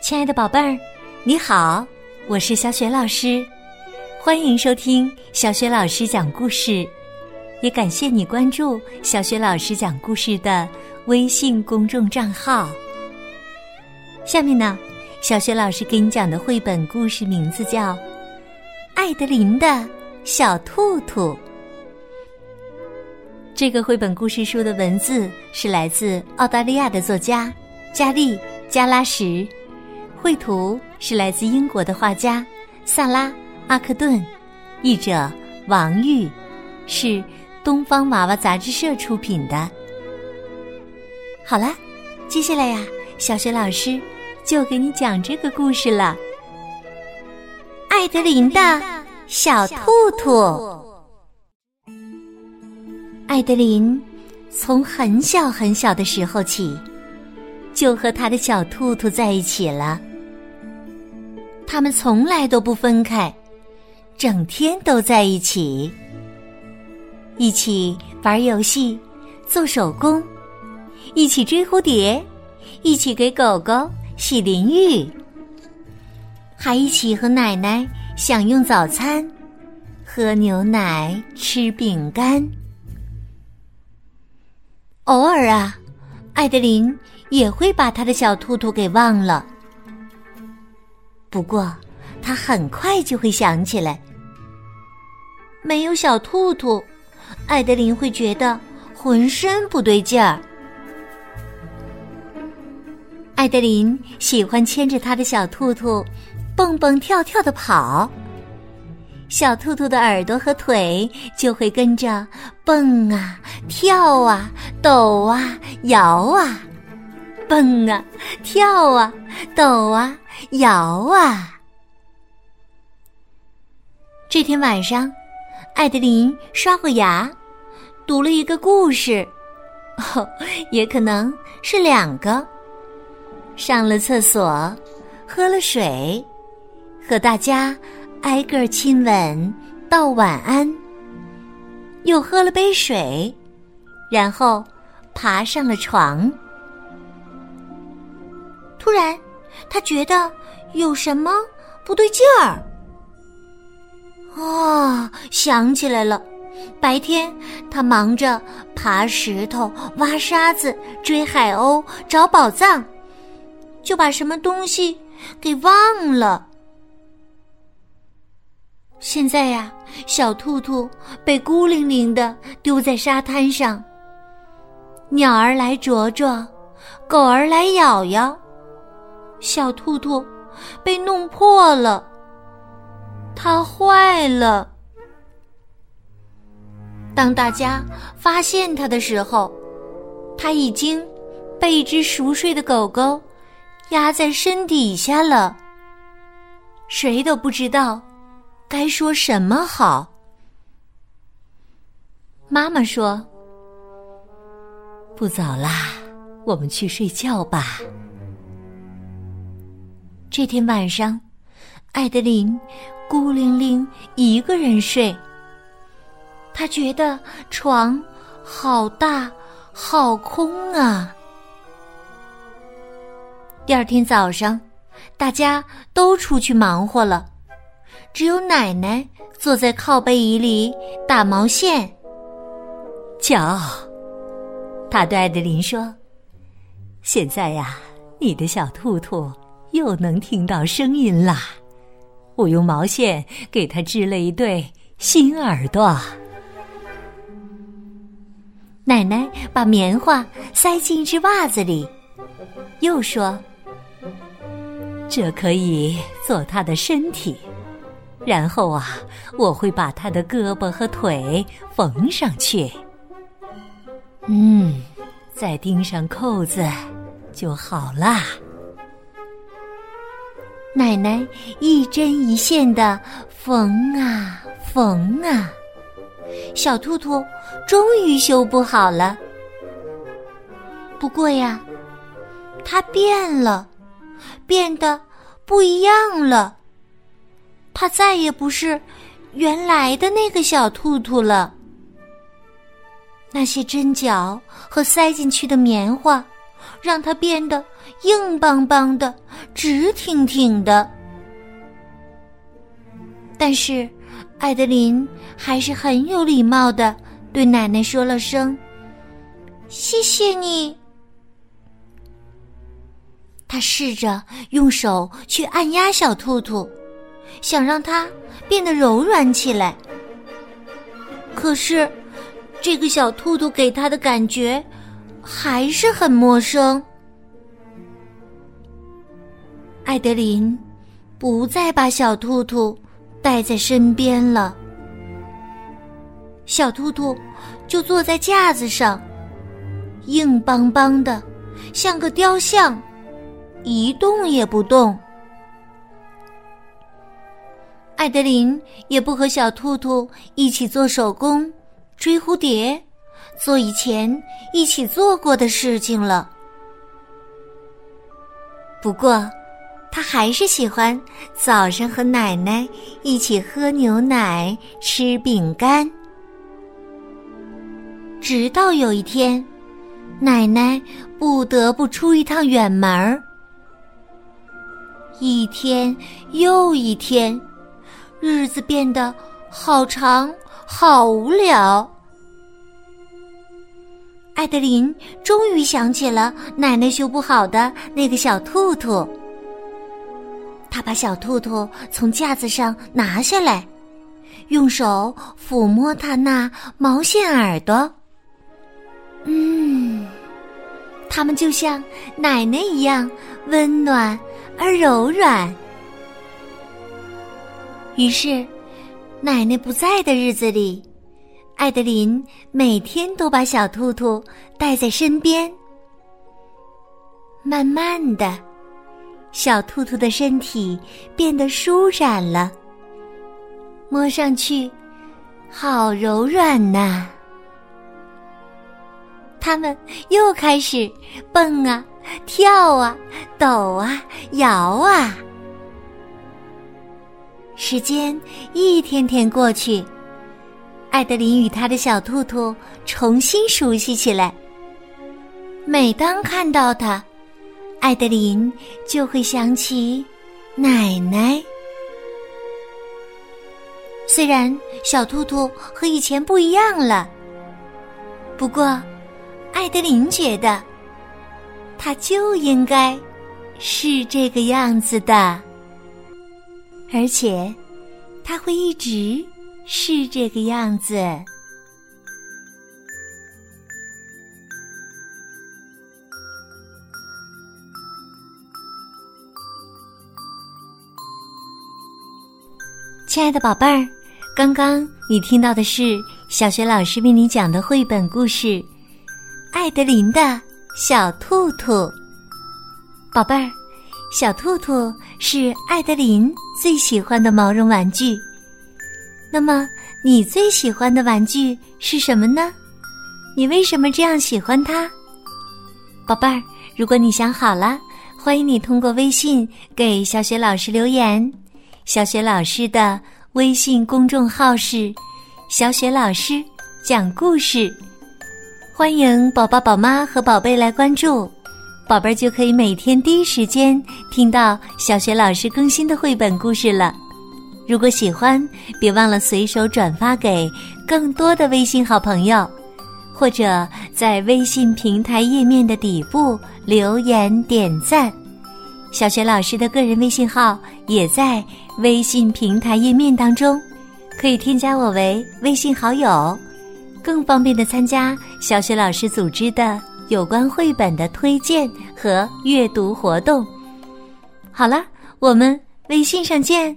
亲爱的宝贝儿，你好，我是小雪老师，欢迎收听小雪老师讲故事，也感谢你关注小雪老师讲故事的微信公众账号。下面呢，小雪老师给你讲的绘本故事名字叫《艾德琳的小兔兔》。这个绘本故事书的文字是来自澳大利亚的作家加利·加拉什。绘图是来自英国的画家萨拉·阿克顿，译者王玉，是东方娃娃杂志社出品的。好了，接下来呀，小雪老师就给你讲这个故事了。艾德琳的小兔兔。艾德琳从很小很小的时候起，就和他的小兔兔在一起了。他们从来都不分开，整天都在一起，一起玩游戏、做手工，一起追蝴蝶，一起给狗狗洗淋浴，还一起和奶奶享用早餐，喝牛奶、吃饼干。偶尔啊，艾德琳也会把他的小兔兔给忘了。不过，他很快就会想起来。没有小兔兔，艾德琳会觉得浑身不对劲儿。艾德琳喜欢牵着他的小兔兔，蹦蹦跳跳的跑。小兔兔的耳朵和腿就会跟着蹦啊、跳啊、抖啊、摇啊，蹦啊、跳啊、抖啊。摇啊！这天晚上，艾德琳刷过牙，读了一个故事，哦，也可能是两个。上了厕所，喝了水，和大家挨个亲吻，道晚安。又喝了杯水，然后爬上了床。突然。他觉得有什么不对劲儿。啊，想起来了，白天他忙着爬石头、挖沙子、追海鸥、找宝藏，就把什么东西给忘了。现在呀，小兔兔被孤零零的丢在沙滩上，鸟儿来啄啄，狗儿来咬咬。小兔兔被弄破了，它坏了。当大家发现它的时候，它已经被一只熟睡的狗狗压在身底下了。谁都不知道该说什么好。妈妈说：“不早啦，我们去睡觉吧。”这天晚上，艾德琳孤零零一个人睡。她觉得床好大，好空啊。第二天早上，大家都出去忙活了，只有奶奶坐在靠背椅里打毛线。瞧，他对艾德琳说：“现在呀，你的小兔兔。”又能听到声音啦！我用毛线给它织了一对新耳朵。奶奶把棉花塞进一只袜子里，又说：“这可以做它的身体。然后啊，我会把它的胳膊和腿缝上去。嗯，再钉上扣子就好啦。”奶奶一针一线的缝啊缝啊，小兔兔终于修补好了。不过呀，它变了，变得不一样了。它再也不是原来的那个小兔兔了。那些针脚和塞进去的棉花，让它变得硬邦邦的、直挺挺的。但是，艾德琳还是很有礼貌的对奶奶说了声：“谢谢你。”他试着用手去按压小兔兔，想让它变得柔软起来。可是，这个小兔兔给他的感觉还是很陌生。艾德琳不再把小兔兔带在身边了，小兔兔就坐在架子上，硬邦邦的，像个雕像，一动也不动。艾德琳也不和小兔兔一起做手工、追蝴蝶，做以前一起做过的事情了。不过。他还是喜欢早上和奶奶一起喝牛奶、吃饼干。直到有一天，奶奶不得不出一趟远门儿。一天又一天，日子变得好长、好无聊。艾德琳终于想起了奶奶修不好的那个小兔兔。他把小兔兔从架子上拿下来，用手抚摸它那毛线耳朵。嗯，它们就像奶奶一样温暖而柔软。于是，奶奶不在的日子里，艾德琳每天都把小兔兔带在身边。慢慢的。小兔兔的身体变得舒展了，摸上去好柔软呐。它们又开始蹦啊、跳啊、抖啊、摇啊。时间一天天过去，艾德琳与他的小兔兔重新熟悉起来。每当看到它，艾德琳就会想起奶奶。虽然小兔兔和以前不一样了，不过艾德琳觉得，它就应该是这个样子的，而且它会一直是这个样子。亲爱的宝贝儿，刚刚你听到的是小学老师为你讲的绘本故事《艾德琳的小兔兔》。宝贝儿，小兔兔是艾德琳最喜欢的毛绒玩具。那么，你最喜欢的玩具是什么呢？你为什么这样喜欢它？宝贝儿，如果你想好了，欢迎你通过微信给小雪老师留言。小雪老师的微信公众号是“小雪老师讲故事”，欢迎宝宝、宝妈和宝贝来关注，宝贝儿就可以每天第一时间听到小雪老师更新的绘本故事了。如果喜欢，别忘了随手转发给更多的微信好朋友，或者在微信平台页面的底部留言点赞。小雪老师的个人微信号也在微信平台页面当中，可以添加我为微信好友，更方便的参加小雪老师组织的有关绘本的推荐和阅读活动。好了，我们微信上见。